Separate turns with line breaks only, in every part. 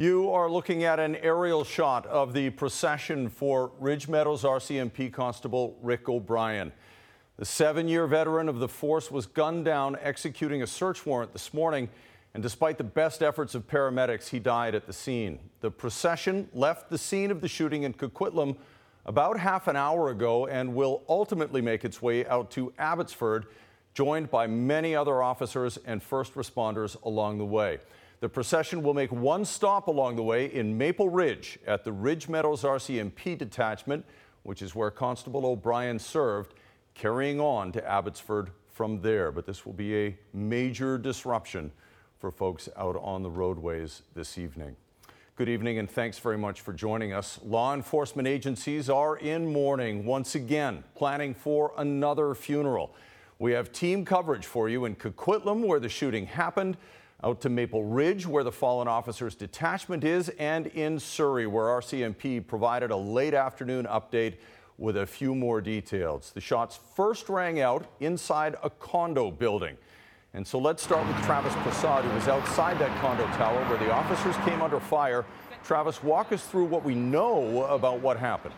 You are looking at an aerial shot of the procession for Ridge Meadows RCMP Constable Rick O'Brien. The seven year veteran of the force was gunned down executing a search warrant this morning, and despite the best efforts of paramedics, he died at the scene. The procession left the scene of the shooting in Coquitlam about half an hour ago and will ultimately make its way out to Abbotsford, joined by many other officers and first responders along the way. The procession will make one stop along the way in Maple Ridge at the Ridge Meadows RCMP detachment, which is where Constable O'Brien served, carrying on to Abbotsford from there. But this will be a major disruption for folks out on the roadways this evening. Good evening and thanks very much for joining us. Law enforcement agencies are in mourning once again, planning for another funeral. We have team coverage for you in Coquitlam, where the shooting happened out to Maple Ridge, where the fallen officer's detachment is, and in Surrey, where RCMP provided a late afternoon update with a few more details. The shots first rang out inside a condo building. And so let's start with Travis Prasad, who was outside that condo tower where the officers came under fire. Travis, walk us through what we know about what happened.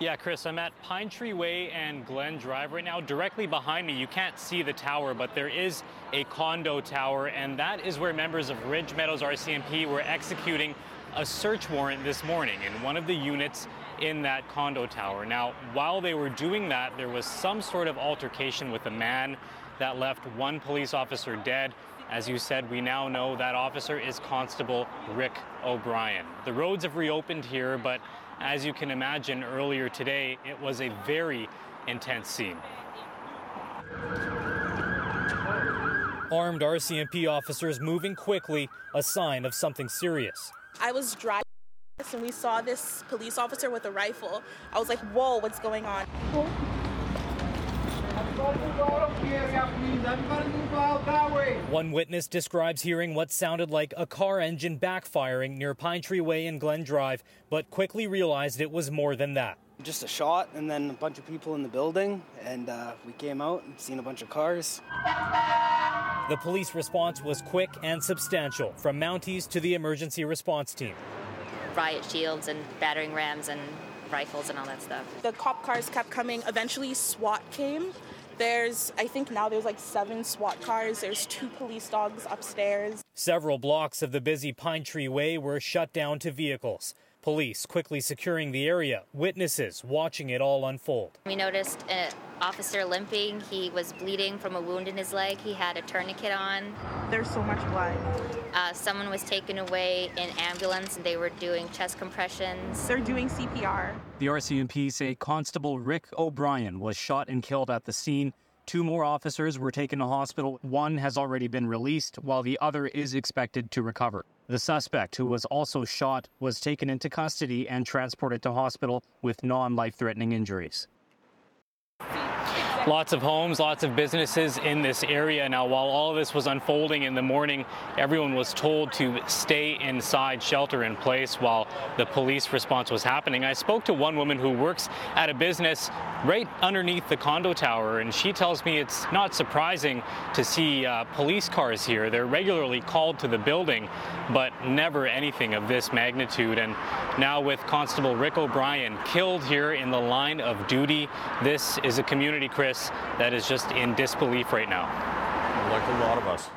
Yeah, Chris, I'm at Pine Tree Way and Glen Drive right now. Directly behind me, you can't see the tower, but there is a condo tower, and that is where members of Ridge Meadows RCMP were executing a search warrant this morning in one of the units in that condo tower. Now, while they were doing that, there was some sort of altercation with a man that left one police officer dead. As you said, we now know that officer is Constable Rick O'Brien. The roads have reopened here, but as you can imagine, earlier today, it was a very intense scene. Armed RCMP officers moving quickly, a sign of something serious.
I was driving and we saw this police officer with a rifle. I was like, whoa, what's going on?
One witness describes hearing what sounded like a car engine backfiring near Pine Tree Way and Glen Drive, but quickly realized it was more than that.
Just a shot, and then a bunch of people in the building, and uh, we came out and seen a bunch of cars.
The police response was quick and substantial, from Mounties to the emergency response team.
Riot shields and battering rams and rifles and all that stuff.
The cop cars kept coming. Eventually, SWAT came. There's, I think now there's like seven SWAT cars. There's two police dogs upstairs.
Several blocks of the busy Pine Tree Way were shut down to vehicles. Police quickly securing the area, witnesses watching it all unfold.
We noticed an officer limping. He was bleeding from a wound in his leg. He had a tourniquet on.
There's so much blood.
Uh, someone was taken away in ambulance and they were doing chest compressions.
They're doing CPR.
The RCMP say Constable Rick O'Brien was shot and killed at the scene. Two more officers were taken to hospital. One has already been released, while the other is expected to recover. The suspect, who was also shot, was taken into custody and transported to hospital with non life threatening injuries. Lots of homes, lots of businesses in this area. Now, while all of this was unfolding in the morning, everyone was told to stay inside, shelter in place while the police response was happening. I spoke to one woman who works at a business right underneath the condo tower, and she tells me it's not surprising to see uh, police cars here. They're regularly called to the building, but never anything of this magnitude. And now, with Constable Rick O'Brien killed here in the line of duty, this is a community, Chris that is just in disbelief right now.
Like a lot of us.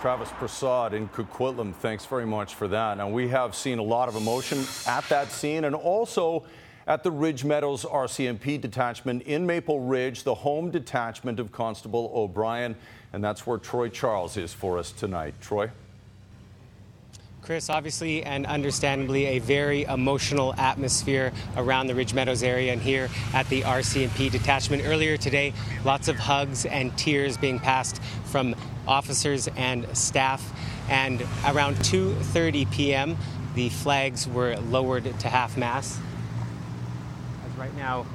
Travis Prasad in Coquitlam, thanks very much for that. Now, we have seen a lot of emotion at that scene and also at the Ridge Meadows RCMP detachment in Maple Ridge, the home detachment of Constable O'Brien. And that's where Troy Charles is for us tonight. Troy?
Chris, obviously and understandably, a very emotional atmosphere around the Ridge Meadows area and here at the RCMP detachment. Earlier today, lots of hugs and tears being passed from officers and staff. And around 2:30 p.m., the flags were lowered to half mast. As right now,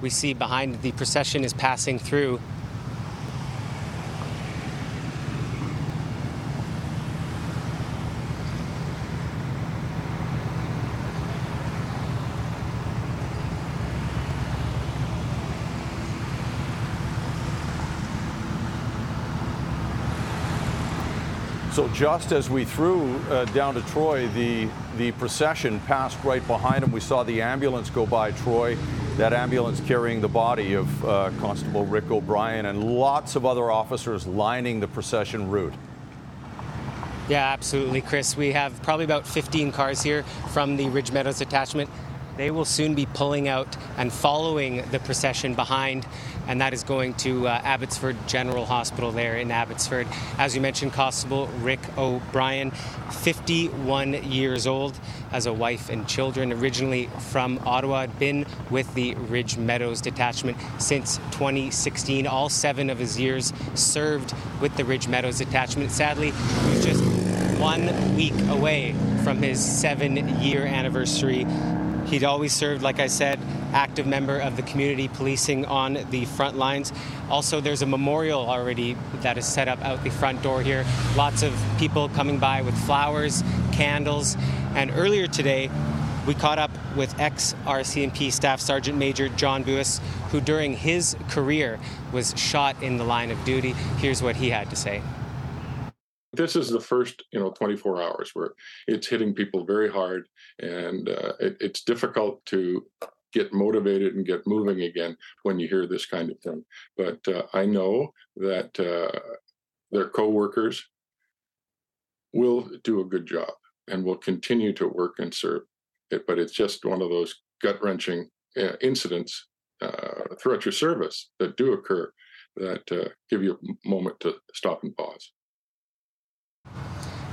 we see behind the procession is passing through
So just as we threw uh, down to Troy, the the procession passed right behind him. We saw the ambulance go by Troy, that ambulance carrying the body of uh, Constable Rick O'Brien, and lots of other officers lining the procession route.
Yeah, absolutely, Chris. We have probably about 15 cars here from the Ridge Meadows detachment. They will soon be pulling out and following the procession behind, and that is going to uh, Abbotsford General Hospital there in Abbotsford. As you mentioned, Constable Rick O'Brien, 51 years old, has a wife and children, originally from Ottawa, had been with the Ridge Meadows detachment since 2016. All seven of his years served with the Ridge Meadows detachment. Sadly, he was just one week away from his seven year anniversary He'd always served, like I said, active member of the community policing on the front lines. Also, there's a memorial already that is set up out the front door here. Lots of people coming by with flowers, candles, and earlier today, we caught up with ex RCMP Staff Sergeant Major John Buis, who during his career was shot in the line of duty. Here's what he had to say
this is the first you know 24 hours where it's hitting people very hard and uh, it, it's difficult to get motivated and get moving again when you hear this kind of thing. But uh, i know that uh, their coworkers will do a good job and will continue to work and serve it but it's just one of those gut-wrenching uh, incidents uh, throughout your service that do occur that uh, give you a moment to stop and pause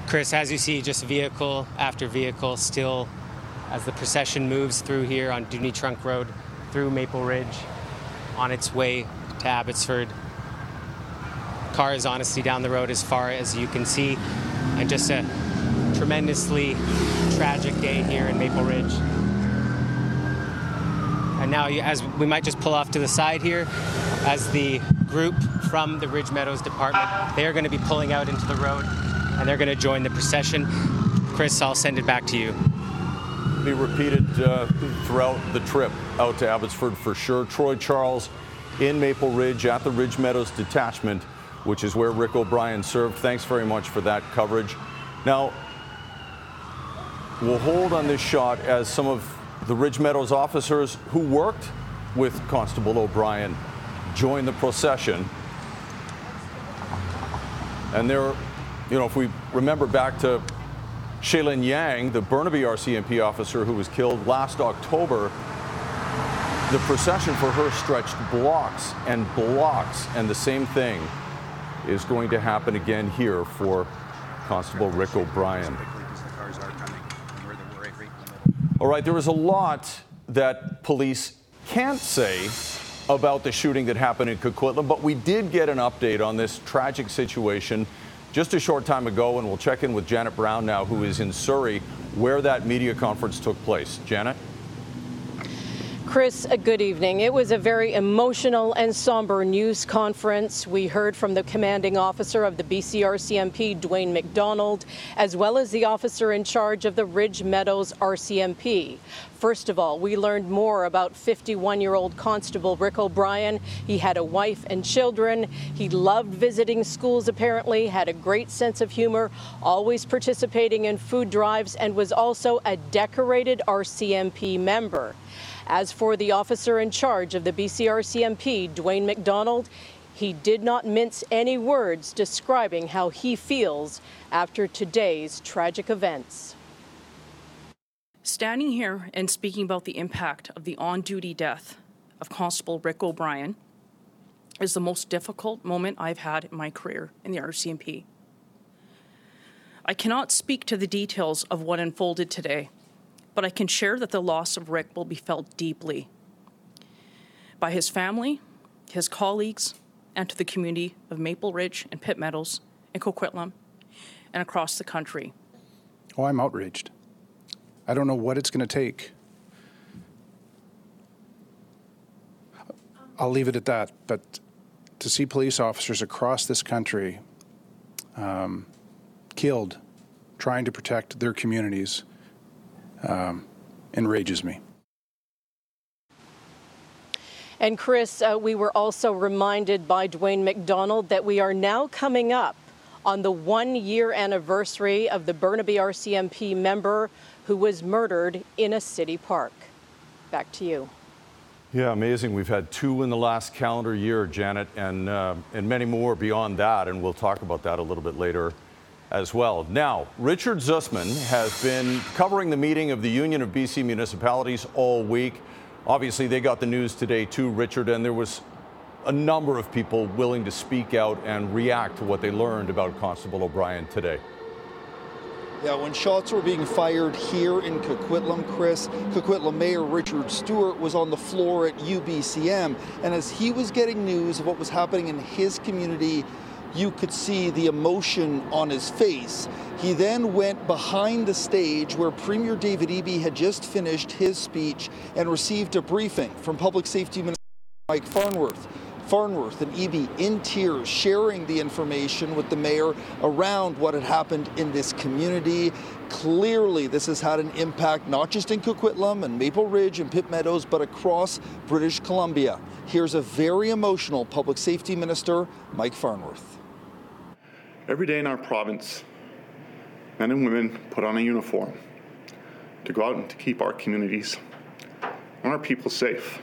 Chris, as you see, just vehicle after vehicle still as the procession moves through here on Dewdney Trunk Road, through Maple Ridge, on its way to Abbotsford. Cars honestly down the road as far as you can see, and just a tremendously tragic day here in Maple Ridge. And now, as we might just pull off to the side here, as the group from the Ridge Meadows Department, they are going to be pulling out into the road and they're going to join the procession. Chris, I'll send it back to you.
Be repeated uh, throughout the trip out to Abbotsford for sure. Troy Charles in Maple Ridge at the Ridge Meadows Detachment, which is where Rick O'Brien served. Thanks very much for that coverage. Now, we'll hold on this shot as some of the Ridge Meadows officers who worked with Constable O'Brien join the procession. And they're you know, if we remember back to Shaelyn Yang, the Burnaby RCMP officer who was killed last October, the procession for her stretched blocks and blocks, and the same thing is going to happen again here for Constable Rick O'Brien. All right, there is a lot that police can't say about the shooting that happened in Coquitlam, but we did get an update on this tragic situation just a short time ago, and we'll check in with Janet Brown now, who is in Surrey, where that media conference took place. Janet?
Chris, a good evening. It was a very emotional and somber news conference. We heard from the commanding officer of the BCRCMP, Dwayne McDonald, as well as the officer in charge of the Ridge Meadows RCMP. First of all, we learned more about 51 year old Constable Rick O'Brien. He had a wife and children. He loved visiting schools, apparently, had a great sense of humor, always participating in food drives, and was also a decorated RCMP member. As for the officer in charge of the BCRCMP, Dwayne McDonald, he did not mince any words describing how he feels after today's tragic events.
Standing here and speaking about the impact of the on duty death of Constable Rick O'Brien is the most difficult moment I've had in my career in the RCMP. I cannot speak to the details of what unfolded today but I can share that the loss of Rick will be felt deeply by his family, his colleagues, and to the community of Maple Ridge and Pitt Meadows and Coquitlam and across the country.
Oh, I'm outraged. I don't know what it's going to take. I'll leave it at that. But to see police officers across this country um, killed trying to protect their communities um, enrages me.
And Chris, uh, we were also reminded by Dwayne McDonald that we are now coming up
on the one year anniversary of the Burnaby RCMP member who was murdered in a city park. Back to you.
Yeah, amazing. We've had two in the last calendar year, Janet, and, uh, and many more beyond that, and we'll talk about that a little bit later as well. Now, Richard Zussman has been covering the meeting of the Union of BC Municipalities all week. Obviously, they got the news today too, Richard, and there was a number of people willing to speak out and react to what they learned about Constable O'Brien today.
Yeah, when shots were being fired here in Coquitlam, Chris, Coquitlam Mayor Richard Stewart was on the floor at UBCM. And as he was getting news of what was happening in his community, you could see the emotion on his face. He then went behind the stage where Premier David Eby had just finished his speech and received a briefing from Public Safety Minister Mike Farnworth. Farnworth and Eby in tears sharing the information with the mayor around what had happened in this community. Clearly, this has had an impact not just in Coquitlam and Maple Ridge and Pitt Meadows, but across British Columbia. Here's a very emotional public safety minister, Mike Farnworth.
Every day in our province, men and women put on a uniform to go out and to keep our communities and our people safe.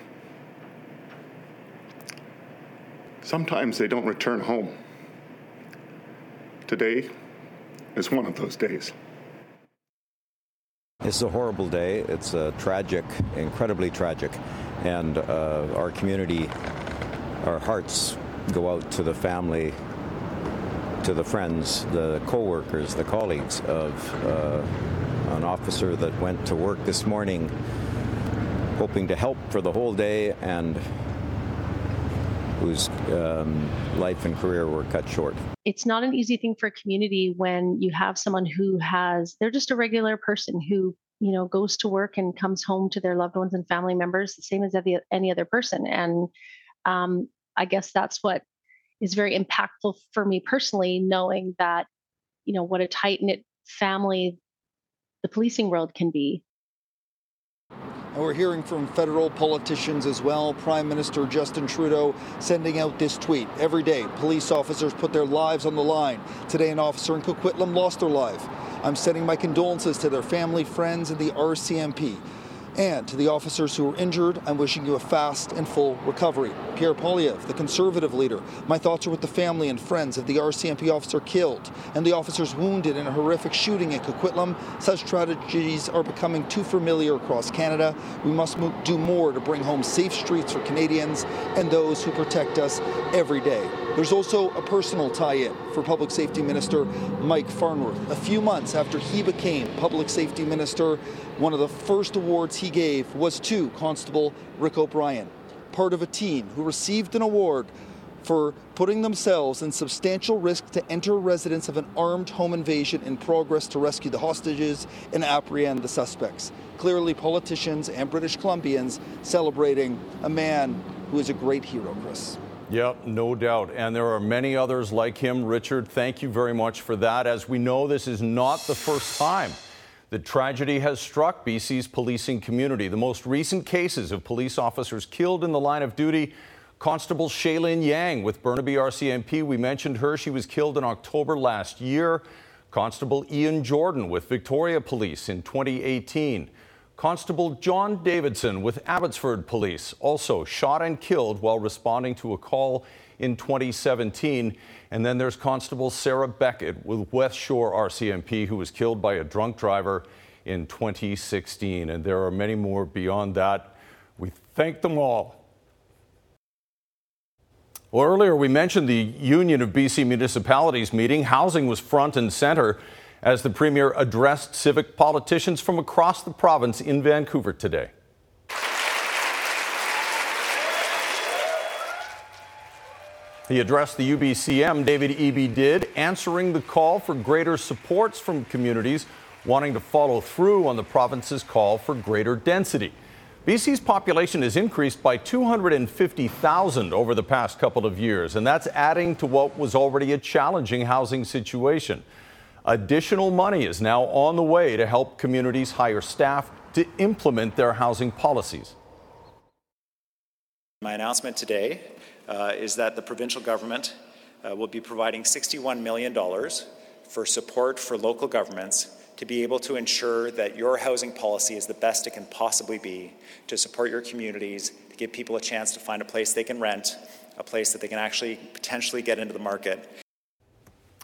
Sometimes they don't return home. Today is one of those days.
It's a horrible day. It's a tragic, incredibly tragic. And uh, our community, our hearts go out to the family, to the friends, the co-workers, the colleagues of uh, an officer that went to work this morning hoping to help for the whole day and whose um, life and career were cut short.
It's not an easy thing for a community when you have someone who has, they're just a regular person who, you know, goes to work and comes home to their loved ones and family members the same as any other person. And um, I guess that's what is very impactful for me personally, knowing that, you know, what a tight knit family the policing world can be
and we're hearing from federal politicians as well. Prime Minister Justin Trudeau sending out this tweet. Every day, police officers put their lives on the line. Today, an officer in Coquitlam lost their life. I'm sending my condolences to their family, friends, and the RCMP. And to the officers who were injured, I'm wishing you a fast and full recovery. Pierre Poilievre, the Conservative leader, my thoughts are with the family and friends of the RCMP officer killed and the officers wounded in a horrific shooting at Coquitlam. Such tragedies are becoming too familiar across Canada. We must do more to bring home safe streets for Canadians and those who protect us every day. There's also a personal tie-in for Public Safety Minister Mike Farnworth. A few months after he became Public Safety Minister, one of the first awards he gave was to Constable Rick O'Brien, part of a team who received an award for putting themselves in substantial risk to enter residence of an armed home invasion in progress to rescue the hostages and apprehend the suspects. Clearly, politicians and British Columbians celebrating a man who is a great hero, Chris.
Yep, no doubt. And there are many others like him. Richard, thank you very much for that. As we know, this is not the first time that tragedy has struck BC's policing community. The most recent cases of police officers killed in the line of duty Constable Shaelyn Yang with Burnaby RCMP. We mentioned her. She was killed in October last year. Constable Ian Jordan with Victoria Police in 2018. Constable John Davidson with Abbotsford Police also shot and killed while responding to a call in 2017. And then there's Constable Sarah Beckett with West Shore RCMP, who was killed by a drunk driver in 2016. And there are many more beyond that. We thank them all. Well, earlier we mentioned the Union of BC Municipalities meeting. Housing was front and center as the Premier addressed civic politicians from across the province in Vancouver today. He addressed the UBCM, David Eby did, answering the call for greater supports from communities wanting to follow through on the province's call for greater density. BC's population has increased by 250,000 over the past couple of years, and that's adding to what was already a challenging housing situation. Additional money is now on the way to help communities hire staff to implement their housing policies.
My announcement today uh, is that the provincial government uh, will be providing $61 million for support for local governments to be able to ensure that your housing policy is the best it can possibly be to support your communities, to give people a chance to find a place they can rent, a place that they can actually potentially get into the market.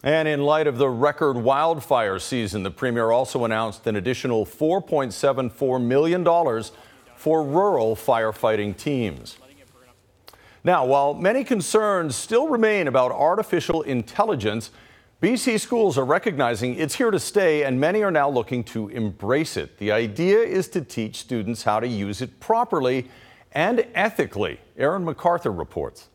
And in light of the record wildfire season, the Premier also announced an additional $4.74 million for rural firefighting teams. Now, while many concerns still remain about artificial intelligence, BC schools are recognizing it's here to stay, and many are now looking to embrace it. The idea is to teach students how to use it properly and ethically. Aaron McArthur reports.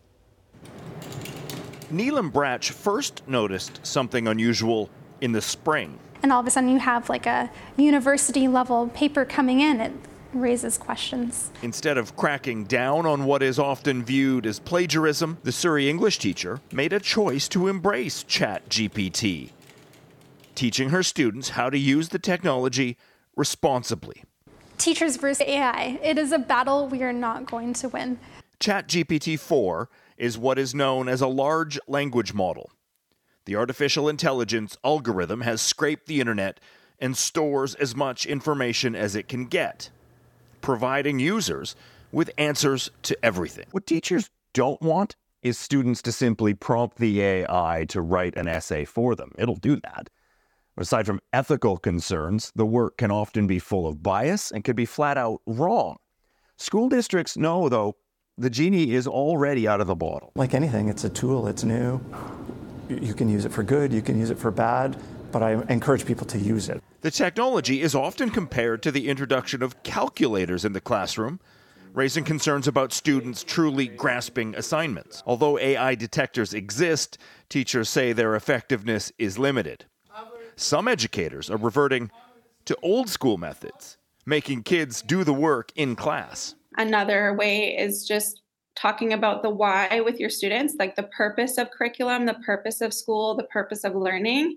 Neelam Bratch first noticed something unusual in the spring.
And all of a sudden, you have like a university level paper coming in. It raises questions.
Instead of cracking down on what is often viewed as plagiarism, the Surrey English teacher made a choice to embrace ChatGPT, teaching her students how to use the technology responsibly.
Teachers versus AI. It is a battle we are not going to win.
ChatGPT 4 is what is known as a large language model. The artificial intelligence algorithm has scraped the internet and stores as much information as it can get providing users with answers to everything.
What teachers don't want is students to simply prompt the AI to write an essay for them. It'll do that. Aside from ethical concerns, the work can often be full of bias and could be flat out wrong. School districts know, though, the genie is already out of the bottle.
Like anything, it's a tool, it's new. You can use it for good, you can use it for bad, but I encourage people to use it.
The technology is often compared to the introduction of calculators in the classroom, raising concerns about students truly grasping assignments. Although AI detectors exist, teachers say their effectiveness is limited. Some educators are reverting to old school methods, making kids do the work in class.
Another way is just talking about the why with your students, like the purpose of curriculum, the purpose of school, the purpose of learning,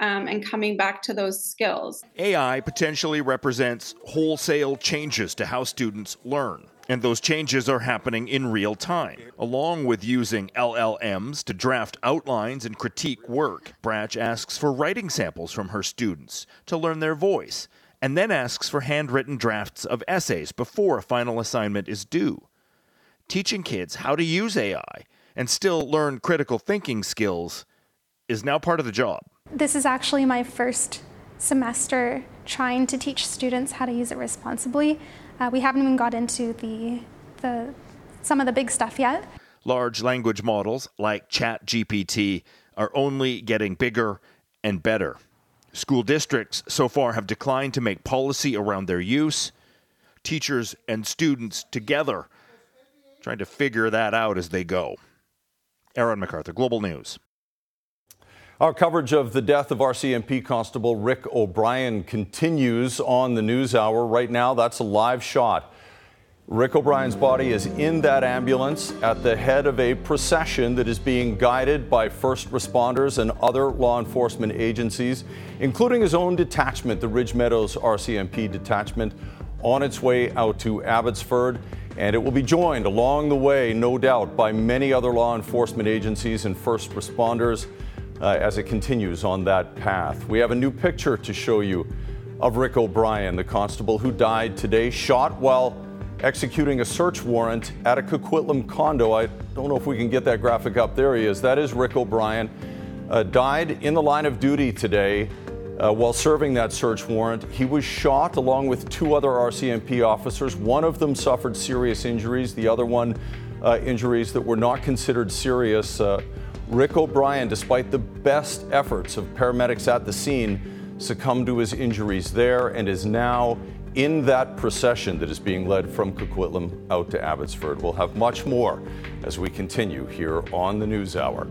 um, and coming back to those skills.
AI potentially represents wholesale changes to how students learn. And those changes are happening in real time. Along with using LLMs to draft outlines and critique work, Bratch asks for writing samples from her students to learn their voice, and then asks for handwritten drafts of essays before a final assignment is due. Teaching kids how to use AI and still learn critical thinking skills is now part of the job.
This is actually my first semester trying to teach students how to use it responsibly. Uh, we haven't even got into the, the, some of the big stuff yet.
Large language models like ChatGPT are only getting bigger and better. School districts so far have declined to make policy around their use. Teachers and students together trying to figure that out as they go. Aaron McArthur, Global News.
Our coverage of the death of RCMP Constable Rick O'Brien continues on the News Hour. Right now, that's a live shot. Rick O'Brien's body is in that ambulance at the head of a procession that is being guided by first responders and other law enforcement agencies, including his own detachment, the Ridge Meadows RCMP detachment, on its way out to Abbotsford. And it will be joined along the way, no doubt, by many other law enforcement agencies and first responders uh, as it continues on that path. We have a new picture to show you of Rick O'Brien, the constable who died today, shot while executing a search warrant at a Coquitlam condo. I don't know if we can get that graphic up. There he is. That is Rick O'Brien. Uh, died in the line of duty today uh, while serving that search warrant. He was shot along with two other RCMP officers. One of them suffered serious injuries, the other one, uh, injuries that were not considered serious. Uh, Rick O'Brien, despite the best efforts of paramedics at the scene, succumbed to his injuries there and is now in that procession that is being led from Coquitlam out to Abbotsford. We'll have much more as we continue here on the News Hour.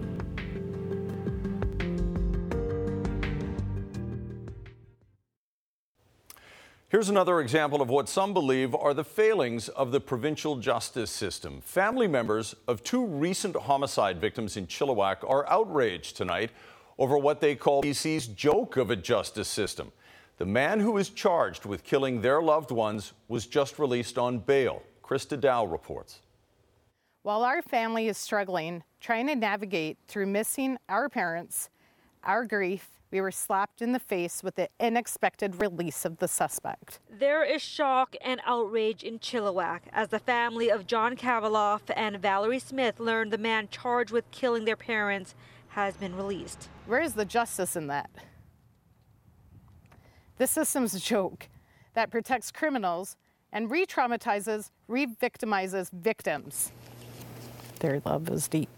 Here's another example of what some believe are the failings of the provincial justice system. Family members of two recent homicide victims in Chilliwack are outraged tonight over what they call BC's joke of a justice system. The man who is charged with killing their loved ones was just released on bail. Krista Dow reports.
While our family is struggling, trying to navigate through missing our parents, our grief, we were slapped in the face with the unexpected release of the suspect.
There is shock and outrage in Chilliwack as the family of John Kavaloff and Valerie Smith learned the man charged with killing their parents has been released.
Where is the justice in that? The system's a joke that protects criminals and re traumatizes, re victimizes victims. Their love is deep,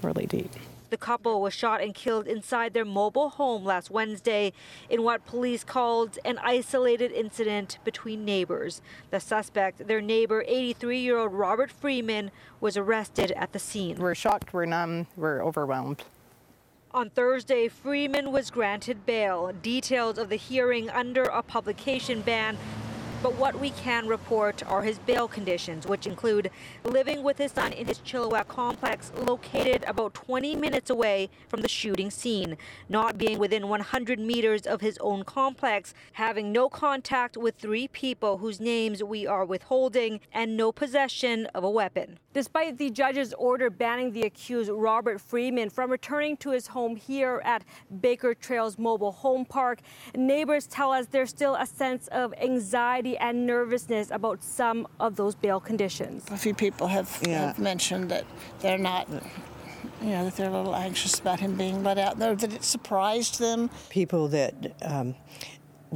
really deep.
The couple was shot and killed inside their mobile home last Wednesday in what police called an isolated incident between neighbors. The suspect, their neighbor, 83 year old Robert Freeman, was arrested at the scene.
We're shocked, we're numb, we're overwhelmed.
On Thursday, Freeman was granted bail. Details of the hearing under a publication ban but what we can report are his bail conditions, which include living with his son in his Chilliwack complex located about 20 minutes away from the shooting scene, not being within 100 meters of his own complex, having no contact with three people whose names we are withholding, and no possession of a weapon. Despite the judge's order banning the accused Robert Freeman from returning to his home here at Baker Trails Mobile Home Park, neighbors tell us there's still a sense of anxiety and nervousness about some of those bail conditions.
A few people have,
Yeah.
have mentioned that they're not, you know, that they're a little anxious about him being let out there, that it surprised them.
People that um,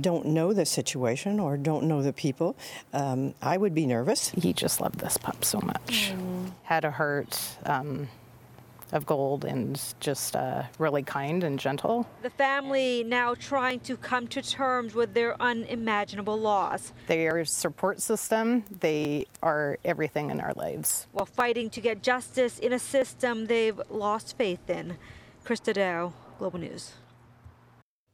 don't know the situation or don't know the people, um, I would be nervous.
He just loved this pup so much. Had a heart um, of gold and just uh, really kind and gentle.
The family now trying to come to terms with their unimaginable loss
They are a support system. They are everything in our lives.
while fighting to get justice in a system they've lost faith in. Krista Dow, Global News.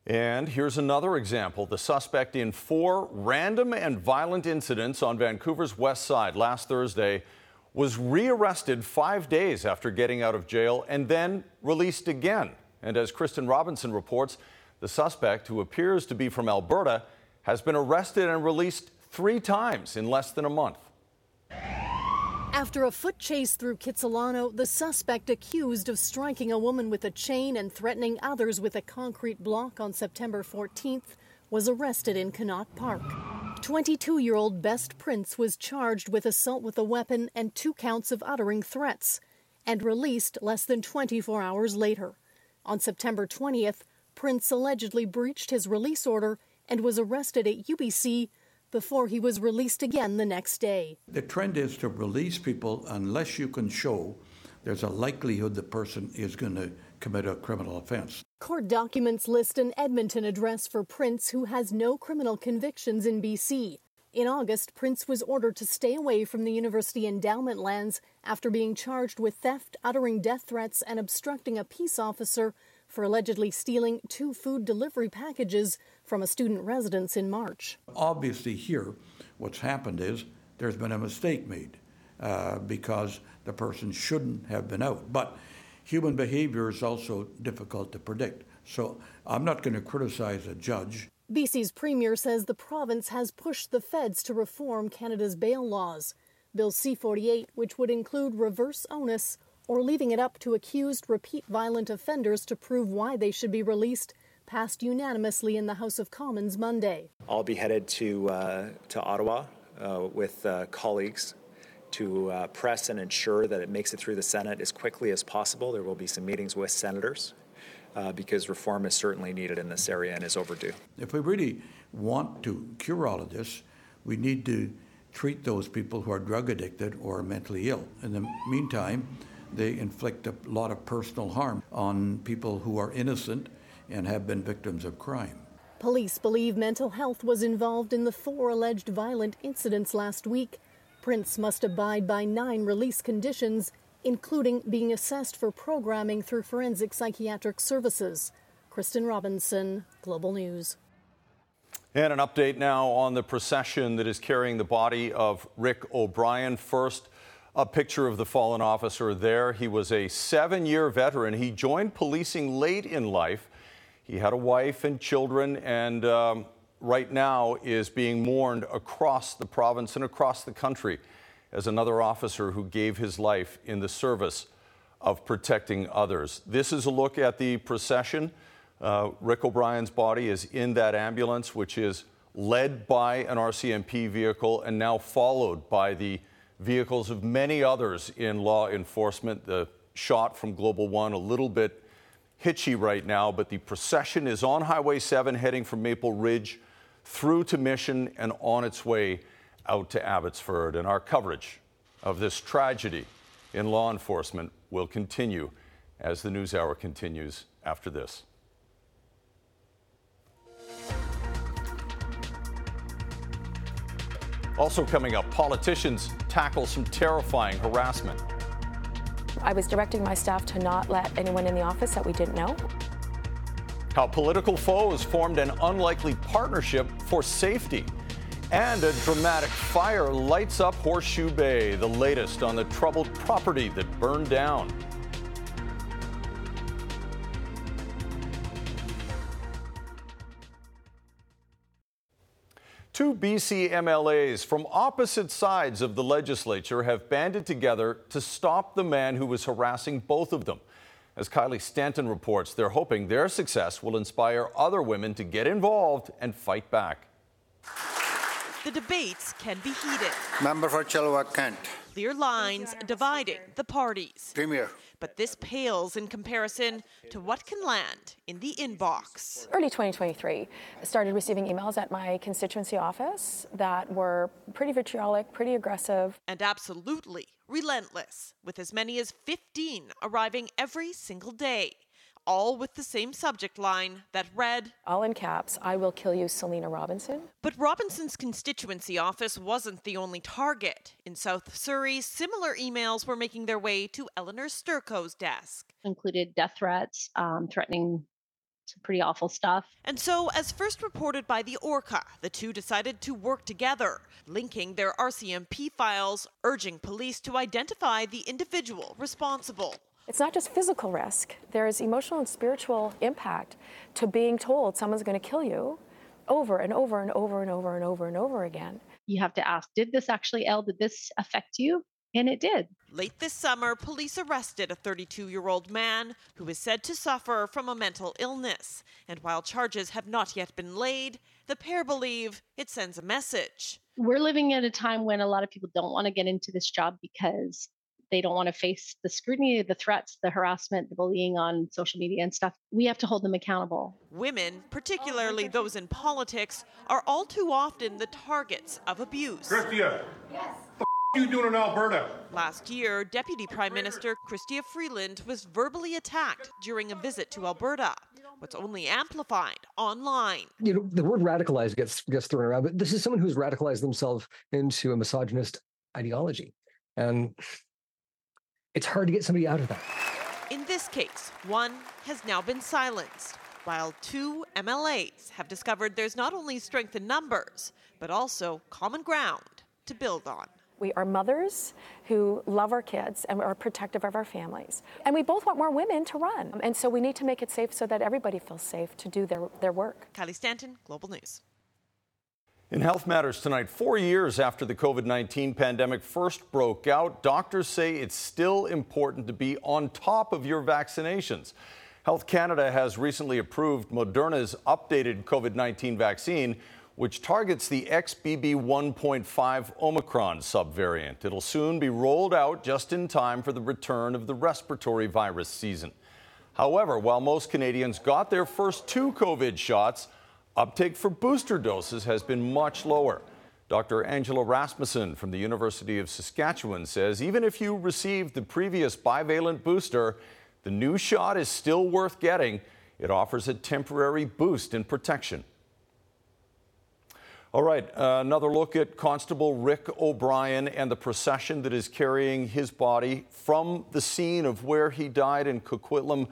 And here's another example. The suspect in four random and violent incidents on Vancouver's west side last Thursday was rearrested five days after getting out of jail and then released again. And as Kristen Robinson reports, the suspect, who appears to be from Alberta, has been arrested and released three times in less than a month.
After a foot chase through Kitsilano, the suspect accused of striking a woman with a chain and threatening others with a concrete block on September 14th was arrested in Connaught Park. 22 year old Best Prince was charged with assault with a weapon and two counts of uttering threats and released less than 24 hours later. On September 20th, Prince allegedly breached his release order and was arrested at UBC before he was released again the next day.
The trend is to release people unless you can show there's a likelihood the person is going to commit a criminal offense.
Court documents list an Edmonton address for Prince who has no criminal convictions in BC. In August, Prince was ordered to stay away from the university endowment lands after being charged with theft, uttering death threats, and obstructing a peace officer for allegedly stealing two food delivery packages from a student residence in March.
Obviously, here, what's happened is there's been a mistake made uh, because the person shouldn't have been out. But human behavior is also difficult to predict. So I'm not going to criticize a judge.
BC's premier says the province has pushed the feds to reform Canada's bail laws. Bill C 48, which would include reverse onus or leaving it up to accused repeat violent offenders to prove why they should be released, passed unanimously in the House of Commons Monday.
I'll be headed to uh, to Ottawa uh, with uh, colleagues to uh, press and ensure that it makes it through the Senate as quickly as possible. There will be some meetings with senators uh, because reform is certainly needed in this area and is overdue.
If we really want to cure all of this, we need to treat those people who are drug addicted or mentally ill. In the meantime, they inflict a lot of personal harm on people who are innocent and have been victims of crime.
Police believe mental health was involved in the four alleged violent incidents last week. Prince must abide by nine release conditions, including being assessed for programming through forensic psychiatric services. Kristen Robinson, Global News.
And an update now on the procession that is carrying the body of Rick O'Brien. First, a picture of the fallen officer there. He was a seven year veteran. He joined policing late in life. He had a wife and children, and um, right now is being mourned across the province and across the country. as another officer who gave his life in the service of protecting others. This is a look at the procession. Uh, Rick O'Brien's body is in that ambulance, which is led by an RCMP vehicle and now followed by the vehicles of many others in law enforcement. The shot from Global One a little bit hitchy right now, but the procession is on Highway 7 heading from Maple Ridge through to Mission and on its way out to Abbotsford. And our coverage of this tragedy in law enforcement will continue as the news hour continues after this. Also coming up, politicians tackle some terrifying harassment.
I was directing my staff to not let anyone in the office that we didn't know.
How political foes formed an unlikely partnership for safety. And a dramatic fire lights up Horseshoe Bay, the latest on the troubled property that burned down. Two BC MLAs from opposite sides of the legislature have banded together to stop the man who was harassing both of them. As Kylie Stanton reports, they're hoping their success will inspire other women to get involved and fight back.
The debates can be heated.
Member for Chilliwack Kent.
Clear lines dividing the parties.
Premier.
But this pales in comparison to what can land in the inbox.
Early 2023, I started receiving emails at my constituency office that were pretty vitriolic, pretty aggressive.
And absolutely relentless, with as many as 15 arriving every single day all with the same subject line that read,
All in caps, I will kill you, Selina Robinson.
But Robinson's constituency office wasn't the only target. In South Surrey, similar emails were making their way to Elenore Sturko's desk.
Included death threats, um, threatening some pretty awful stuff.
And so, as first reported by the Orca, the two decided to work together, linking their RCMP files, urging police to identify the individual responsible.
It's not just physical risk, there's emotional and spiritual impact to being told someone's going to kill you over and over and over and over and over and over again.
You have to ask, did this actually, Elle, did this affect you? And it did.
Late this summer, police arrested a 32 year old man who is said to suffer from a mental illness. And while charges have not yet been laid, the pair believe it sends a message.
We're living at a time when a lot of people don't want to get into this job because they don't want to face the scrutiny, the threats, the harassment, the bullying on social media and stuff. We have to hold them accountable.
Women, particularly those in politics, are all too often the targets of abuse.
Chrystia, yes. What are you doing in Alberta?
Last year, Deputy Prime Minister Chrystia Freeland was verbally attacked during a visit to Alberta. What's only amplified online.
You know, the word radicalized gets gets thrown around, but this is someone who's radicalized themselves into a misogynist ideology. And it's hard to get somebody out of that.
In this case, one has now been silenced, while two MLAs have discovered there's not only strength in numbers, but also common ground to build on.
We are mothers who love our kids and are protective of our families. And we both want more women to run. And so we need to make it safe so that everybody feels safe to do their, their work.
Kylie Stanton, Global News.
In Health Matters tonight, four years after the COVID 19 pandemic first broke out, doctors say it's still important to be on top of your vaccinations. Health Canada has recently approved Moderna's updated COVID 19 vaccine, which targets the XBB 1.5 Omicron subvariant. It'll soon be rolled out just in time for the return of the respiratory virus season. However, while most Canadians got their first two COVID shots, Uptake for booster doses has been much lower. Dr. Angela Rasmussen from the University of Saskatchewan says even if you received the previous bivalent booster, the new shot is still worth getting. It offers a temporary boost in protection. All right, uh, another look at Constable Rick O'Brien and the procession that is carrying his body from the scene of where he died in Coquitlam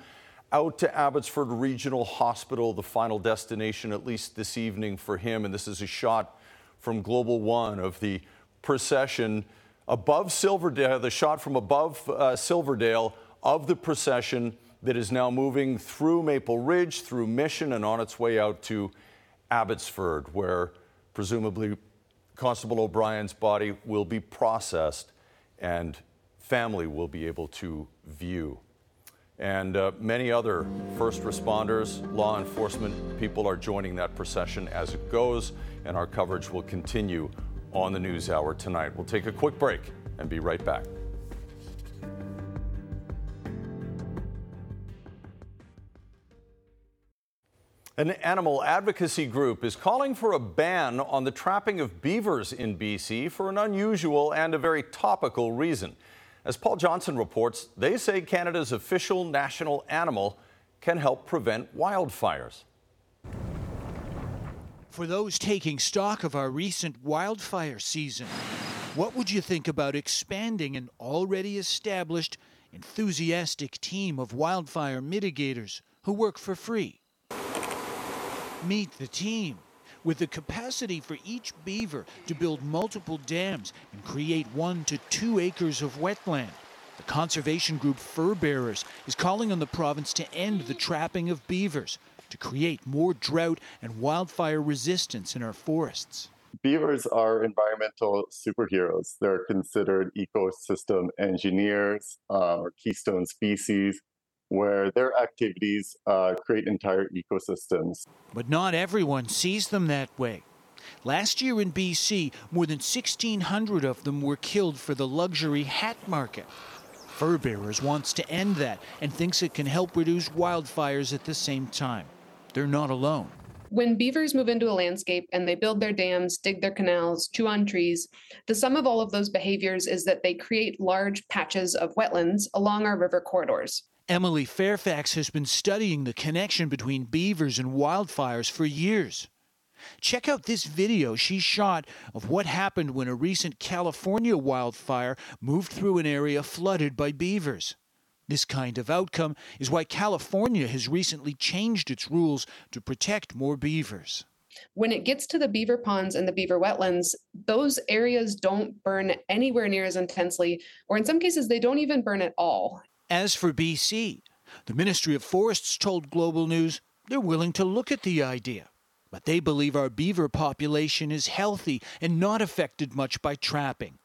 out to Abbotsford Regional Hospital, the final destination, at least this evening for him. And this is a shot from Global One of the procession above Silverdale, the shot from above uh, Silverdale of the procession that is now moving through Maple Ridge, through Mission, and on its way out to Abbotsford, where presumably Constable O'Brien's body will be processed and family will be able to view. And uh, many other first responders, law enforcement people are joining that procession as it goes, and our coverage will continue on the News Hour tonight. We'll take a quick break and be right back. An animal advocacy group is calling for a ban on the trapping of beavers in BC for an unusual and a very topical reason. As Paul Johnson reports, they say Canada's official national animal can help prevent wildfires.
For those taking stock of our recent wildfire season, what would you think about expanding an already established, enthusiastic team of wildfire mitigators who work for free? Meet the team with the capacity for each beaver to build multiple dams and create one to two acres of wetland. The conservation group Fur Bearers is calling on the province to end the trapping of beavers to create more drought and wildfire resistance in our forests.
Beavers are environmental superheroes. They're considered ecosystem engineers uh, or keystone species where their activities uh, create entire ecosystems.
But not everyone sees them that way. Last year in BC, more than 1,600 of them were killed for the luxury hat market. Fur Bearers wants to end that and thinks it can help reduce wildfires at the same time. They're not alone.
When beavers move into a landscape and they build their dams, dig their canals, chew on trees, the sum of all of those behaviors is that they create large patches of wetlands along our river corridors.
Emily Fairfax has been studying the connection between beavers and wildfires for years. Check out this video she shot of what happened when a recent California wildfire moved through an area flooded by beavers. This kind of outcome is why California has recently changed its rules to protect more beavers.
When it gets to the beaver ponds and the beaver wetlands, those areas don't burn anywhere near as intensely, or in some cases, they don't even burn at all.
As for BC, the Ministry of Forests told Global News they're willing to look at the idea. But they believe our beaver population is healthy and not affected much by trapping.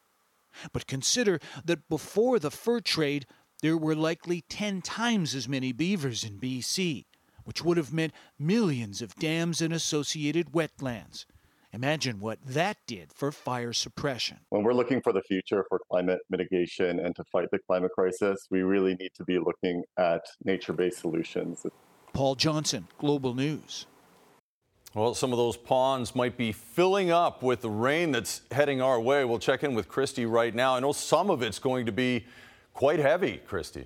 But consider that before the fur trade, there were likely 10 times as many beavers in BC, which would have meant millions of dams and associated wetlands. Imagine what that did for fire suppression.
When we're looking for the future for climate mitigation and to fight the climate crisis, we really need to be looking at nature based solutions.
Paul Johnson, Global News.
Well, some of those ponds might be filling up with the rain that's heading our way. We'll check in with Kristi right now. I know some of it's going to be quite heavy, Kristi.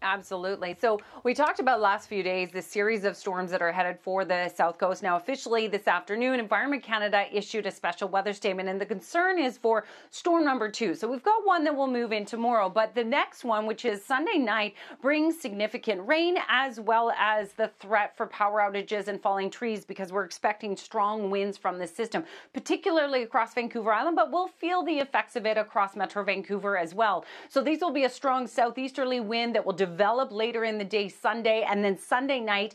Absolutely. So we talked about last few days the series of storms that are headed for the south coast. Now, officially this afternoon, Environment Canada issued a special weather statement, and the concern is for storm number two. So we've got one that will move in tomorrow, but the next one, which is Sunday night, brings significant rain as well as the threat for power outages and falling trees because we're expecting strong winds from the system, particularly across Vancouver Island, but we'll feel the effects of it across Metro Vancouver as well. So these will be a strong southeasterly wind that will develop later in the day Sunday, and then Sunday night,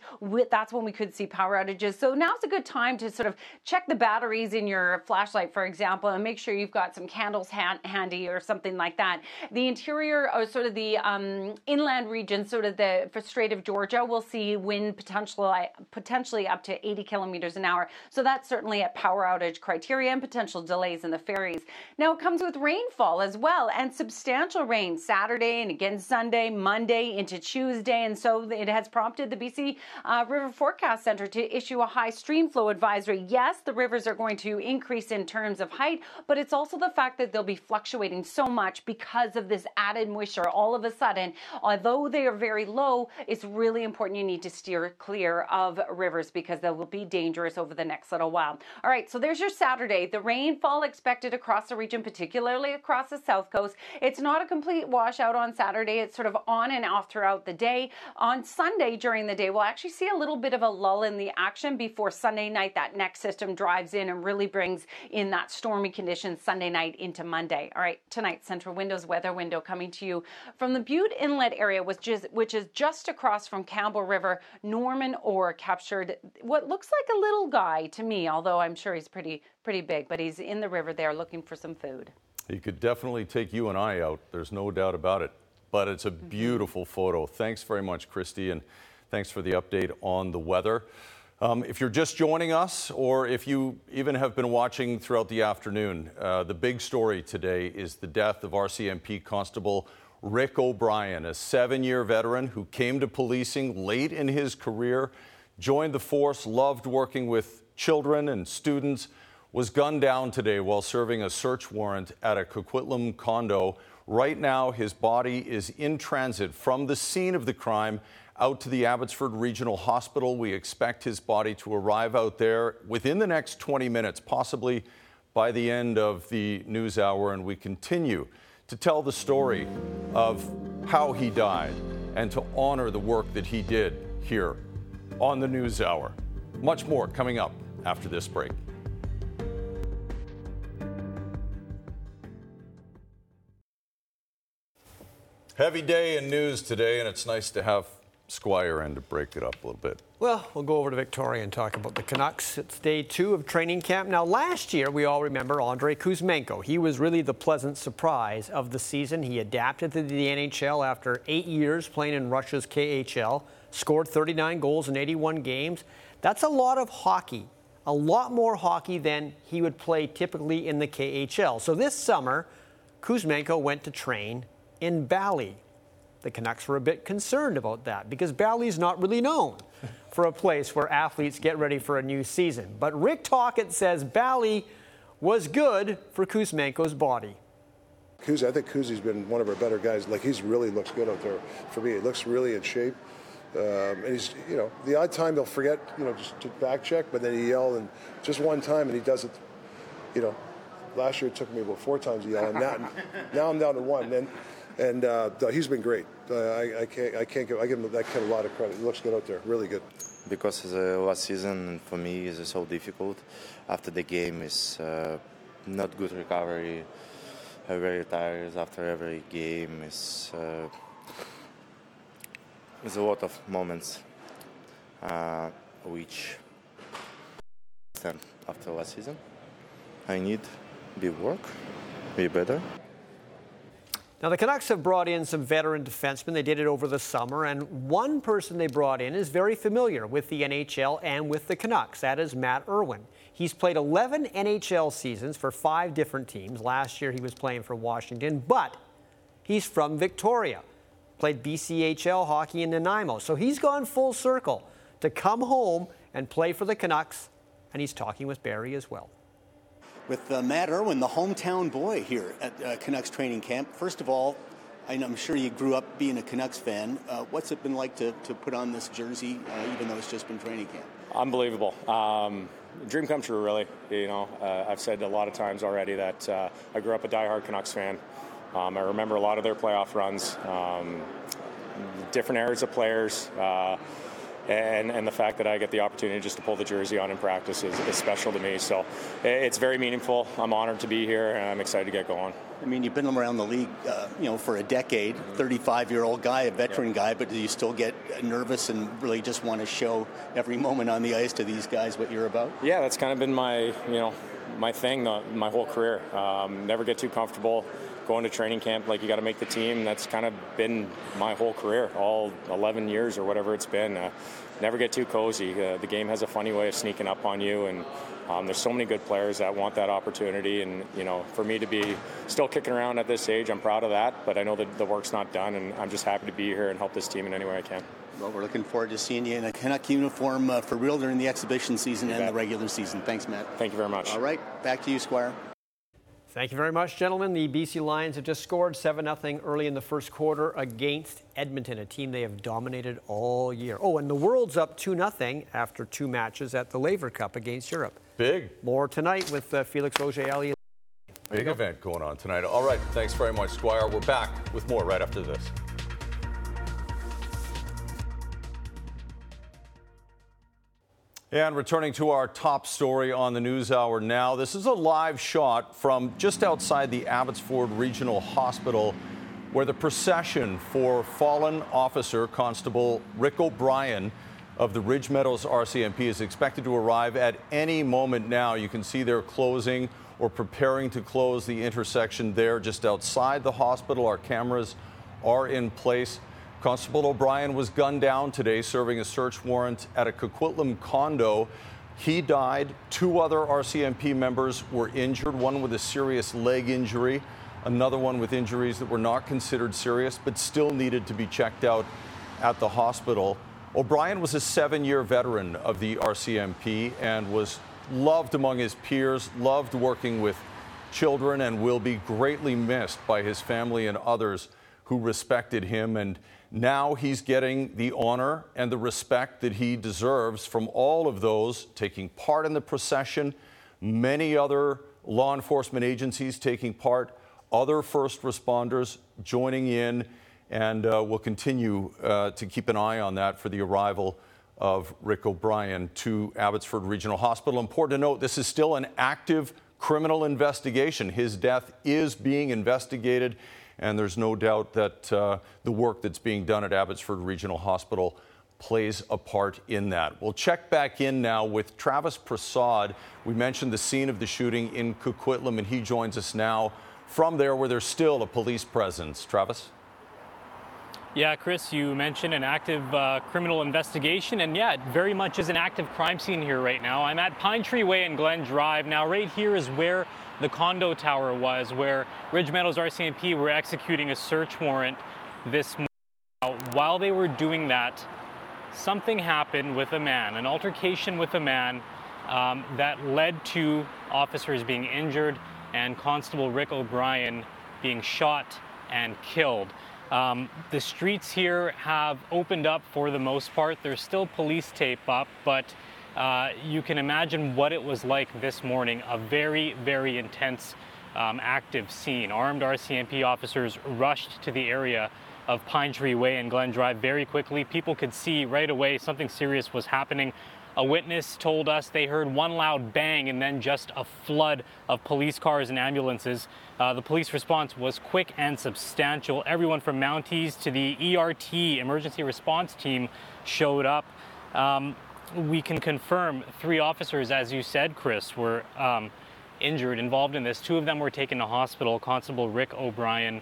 that's when we could see power outages. So now's a good time to sort of check the batteries in your flashlight, for example, and make sure you've got some candles hand, handy or something like that. The interior or sort of the um, inland region, sort of the Strait of Georgia, will see wind potential, potentially up to 80 kilometers an hour. So that's certainly at power outage criteria and potential delays in the ferries. Now it comes with rainfall as well and substantial rain Saturday and again Sunday, Monday into Tuesday. And so it has prompted the BC uh, River Forecast Center to issue a high stream flow advisory. Yes, the rivers are going to increase in terms of height, but it's also the fact that they'll be fluctuating so much because of this added moisture. All of a sudden, although they are very low, it's really important you need to steer clear of rivers because they will be dangerous over the next little while. All right, so there's your Saturday. The rainfall expected across the region, particularly across the south coast. It's not a complete washout on Saturday. It's sort of on and off throughout the day. On Sunday during the day, we'll actually see a little bit of a lull in the action before Sunday night. That next system drives in and really brings in that stormy conditions Sunday night into Monday. All right, tonight, Central Windows weather window coming to you from the Bute Inlet area, which is, which is just across from Campbell River. Norman Orr captured what looks like a little guy to me, although I'm sure he's pretty pretty big, but he's in the river there looking for some food.
He could definitely take you and I out. There's no doubt about it. But it's a
Mm-hmm.
beautiful photo. Thanks very much, Kristi, and thanks for the update on the weather. Um, if you're just joining us, or if you even have been watching throughout the afternoon, uh, the big story today is the death of RCMP Constable Rick O'Brien, a seven year veteran who came to policing late in his career, joined the force, loved working with children and students, was gunned down today while serving a search warrant at a Coquitlam condo. Right now, his body is in transit from the scene of the crime out to the Abbotsford Regional Hospital. We expect his body to arrive out there within the next 20 minutes, possibly by the end of the news hour, and we continue to tell the story of how he died and to honor the work that he did here on the news hour. Much more coming up after this break. Heavy day in news today, and it's nice to have Squire in to break it up a little bit.
Well, we'll go over to Victoria and talk about the Canucks. It's day two of training camp. Now, last year, we all remember Andrei Kuzmenko. He was really the pleasant surprise of the season. He adapted to the NHL after eight years playing in Russia's KHL, scored 39 goals in 81 games. That's a lot of hockey, a lot more hockey than he would play typically in the KHL. So this summer, Kuzmenko went to train in Bali. The Canucks were a bit concerned about that because Bali's not really known for a place where athletes get ready for a new season. But Rick Tocchet says Bali was good for Kuzmenko's body.
Kuzi, I think Kuzi's been one of our better guys. Like he's really looks good out there for me. He looks really in shape. Um, and he's, you know, the odd time they'll forget, you know, just to back check, but then he yell and just one time and he does it, you know. Last year it took me about four times to yell, and now, now I'm down to one. And and uh, he's been great. Uh, I, I can't I can't give I give him that kid a lot of credit. He looks good out there, really good.
because the last season for me is so difficult. After the game is uh, not good recovery. I'm very tired after every game. Is uh, a lot of moments uh, which after last season. I need be work, be better.
Now, the Canucks have brought in some veteran defensemen. They did it over the summer, and one person they brought in is very familiar with the NHL and with the Canucks. That is Matt Irwin. He's played 11 NHL seasons for five different teams. Last year, he was playing for Washington, but he's from Victoria. Played BCHL hockey in Nanaimo. So he's gone full circle to come home and play for the Canucks, and he's talking with Barry as well
with uh, Matt Irwin, the hometown boy here at uh, Canucks training camp. First of all, I'm sure you grew up being a Canucks fan. Uh, what's it been like to, to put on this jersey, uh, even though it's just been training camp?
Unbelievable. Um, dream come true, really. You know, uh, I've said a lot of times already that uh, I grew up a diehard Canucks fan. Um, I remember a lot of their playoff runs, um, different eras of players and, and the fact that I get the opportunity just to pull the jersey on in practice is, is, special to me. So it's very meaningful. I'm honored to be here, and I'm excited to get going.
I mean, you've been around the league, uh, you know, for a decade. 35-year-old guy, a veteran yeah. guy, but do you still get nervous and really just want to show every moment on the ice to these guys what you're about?
Yeah, that's kind of been my, you know, my thing the, my whole career. Um, never get too comfortable going to training camp. Like you got to make the team. That's kind of been my whole career all 11 years or whatever it's been. Uh, never get too cozy. Uh, the game has a funny way of sneaking up on you and um, there's so many good players that want that opportunity and you know for me to be still kicking around at this age i'm proud of that but i know that the work's not done and i'm just happy to be here and help this team in any way i can
well, we're looking forward to seeing you in a Canuck uniform uh, for real during the exhibition season
you
and
bet.
the regular season. Thanks, Matt.
Thank you very much.
All right, back to you, Squire.
Thank you very much, gentlemen. The BC Lions have just scored 7 0 early in the first quarter against Edmonton, a team they have dominated all year. Oh, and the world's up 2 0 after two matches at the Laver Cup against Europe.
Big.
More tonight with uh, Felix Auger-Aliassime.
Big event going on tonight. All right. Thanks very much, Squire. We're back with more right after this. And returning to our top story on the news hour now, this is a live shot from just outside the Abbotsford Regional Hospital where the procession for fallen officer Constable Rick O'Brien of the Ridge Meadows RCMP is expected to arrive at any moment now. You can see they're closing or preparing to close the intersection there just outside the hospital. Our cameras are in place. Constable O'Brien was gunned down today, serving a search warrant at a Coquitlam condo. He died. Two other RCMP members were injured, one with a serious leg injury, another one with injuries that were not considered serious but still needed to be checked out at the hospital. O'Brien was a seven year veteran of the RCMP and was loved among his peers, loved working with children, and will be greatly missed by his family and others who respected him. And now he's getting the honor and the respect that he deserves from all of those taking part in the procession, many other law enforcement agencies taking part, other first responders joining in, and uh, we'll continue uh, to keep an eye on that for the arrival of Rick O'Brien to Abbotsford Regional Hospital. Important to note, this is still an active criminal investigation. His death is being investigated and there's no doubt that uh, the work that's being done at Abbotsford Regional Hospital plays a part in that. We'll check back in now with Travis Prasad. We mentioned the scene of the shooting in Coquitlam, and he joins us now from there where there's still a police presence. Travis?
Yeah, Chris, you mentioned an active uh, criminal investigation, and yeah, it very much is an active crime scene here right now. I'm at Pine Tree Way and Glen Drive. Now, right here is where the condo tower was, where Ridge Meadows RCMP were executing a search warrant this morning. While they were doing that, something happened with a man, an altercation with a man um, that led to officers being injured and Constable Rick O'Brien being shot and killed. Um, the streets here have opened up for the most part. There's still police tape up, but uh, you can imagine what it was like this morning a very, very intense, um, active scene. Armed RCMP officers rushed to the area of Pine Tree Way and Glen Drive very quickly. People could see right away something serious was happening. A witness told us they heard one loud bang and then just a flood of police cars and ambulances. Uh, the police response was quick and substantial. Everyone from Mounties to the ERT, emergency response team, showed up. Um, we can confirm three officers, as you said, Chris, were um, injured, involved in this. Two of them were taken to hospital. Constable Rick O'Brien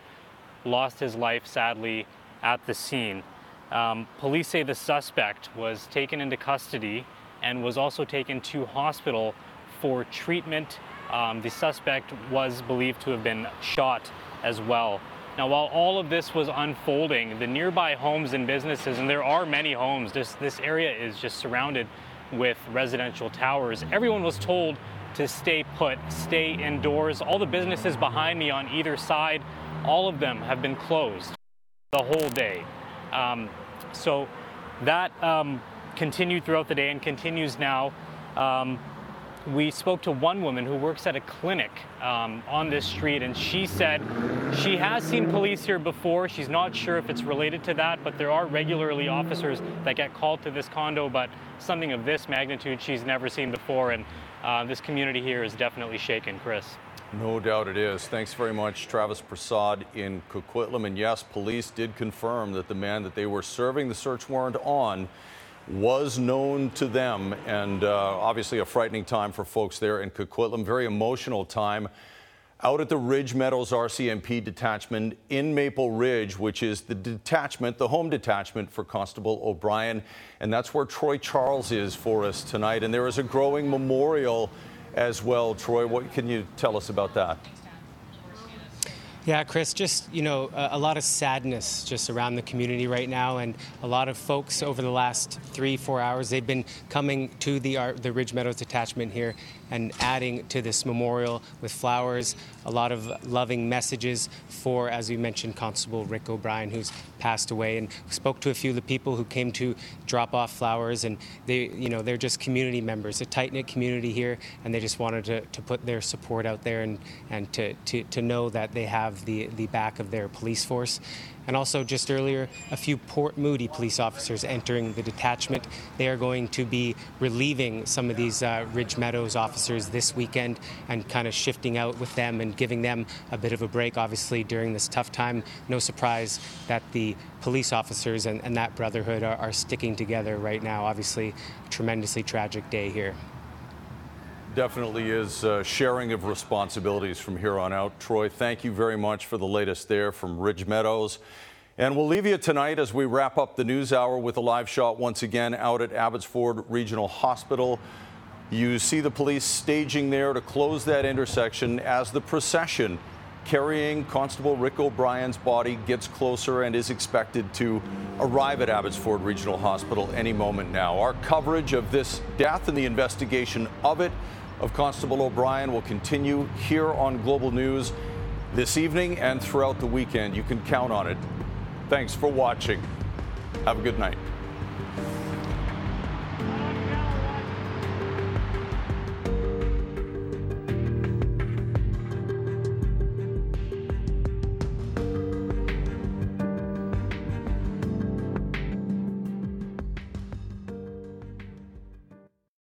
lost his life, sadly, at the scene. Um, police say the suspect was taken into custody and was also taken to hospital for treatment. Um, the suspect was believed to have been shot as well. Now, while all of this was unfolding, the nearby homes and businesses, and there are many homes, this, this area is just surrounded with residential towers. Everyone was told to stay put, stay indoors. All the businesses behind me on either side, all of them have been closed the whole day. Um, so that um, continued throughout the day and continues now. Um, we spoke to one woman who works at a clinic um, on this street, and she said she has seen police here before. She's not sure if it's related to that, but there are regularly officers that get called to this condo, but something of this magnitude she's never seen before, and uh, this community here is definitely shaken, Chris.
No doubt it is. Thanks very much, Travis Prasad in Coquitlam. And yes, police did confirm that the man that they were serving the search warrant on was known to them, and uh, obviously a frightening time for folks there in Coquitlam. Very emotional time out at the Ridge Meadows RCMP detachment in Maple Ridge, which is the detachment, the home detachment for Constable O'Brien. And that's where Troy Charles is for us tonight. And there is a growing memorial as well. Troy, what can you tell us about that?
Yeah, Chris, just, you know, a, a, lot of sadness just around the community right now. And a lot of folks over the last three, four hours, they've been coming to the, uh, the Ridge Meadows detachment here and adding to this memorial with flowers, a lot of loving messages for, as we mentioned, Constable Rick O'Brien, who's passed away. And spoke to a few of the people who came to drop off flowers, and they, you know, they're just community members, a tight knit community here, and they just wanted to, to put their support out there and, and to, to, to know that they
have the, the back of their police force. And also, just earlier, a few Port Moody police officers entering the detachment. They are going to be relieving some of these uh, Ridge Meadows officers this weekend and kind of shifting out with them and giving them a bit of a break, obviously, during this tough time. No surprise that the police officers and, and that brotherhood are, are sticking together right now. Obviously, tremendously tragic day here.
Definitely is uh, sharing of responsibilities from here on out. Troy, thank you very much for the latest there from Ridge Meadows. And we'll leave you tonight as we wrap up the news hour with a live shot once again out at Abbotsford Regional Hospital. You see the police staging there to close that intersection as the procession carrying Constable Rick O'Brien's body gets closer and is expected to arrive at Abbotsford Regional Hospital any moment now. Our coverage of this death and the investigation of it of Constable O'Brien will continue here on Global News this evening and throughout the weekend. You can count on it. Thanks for watching. Have a good night.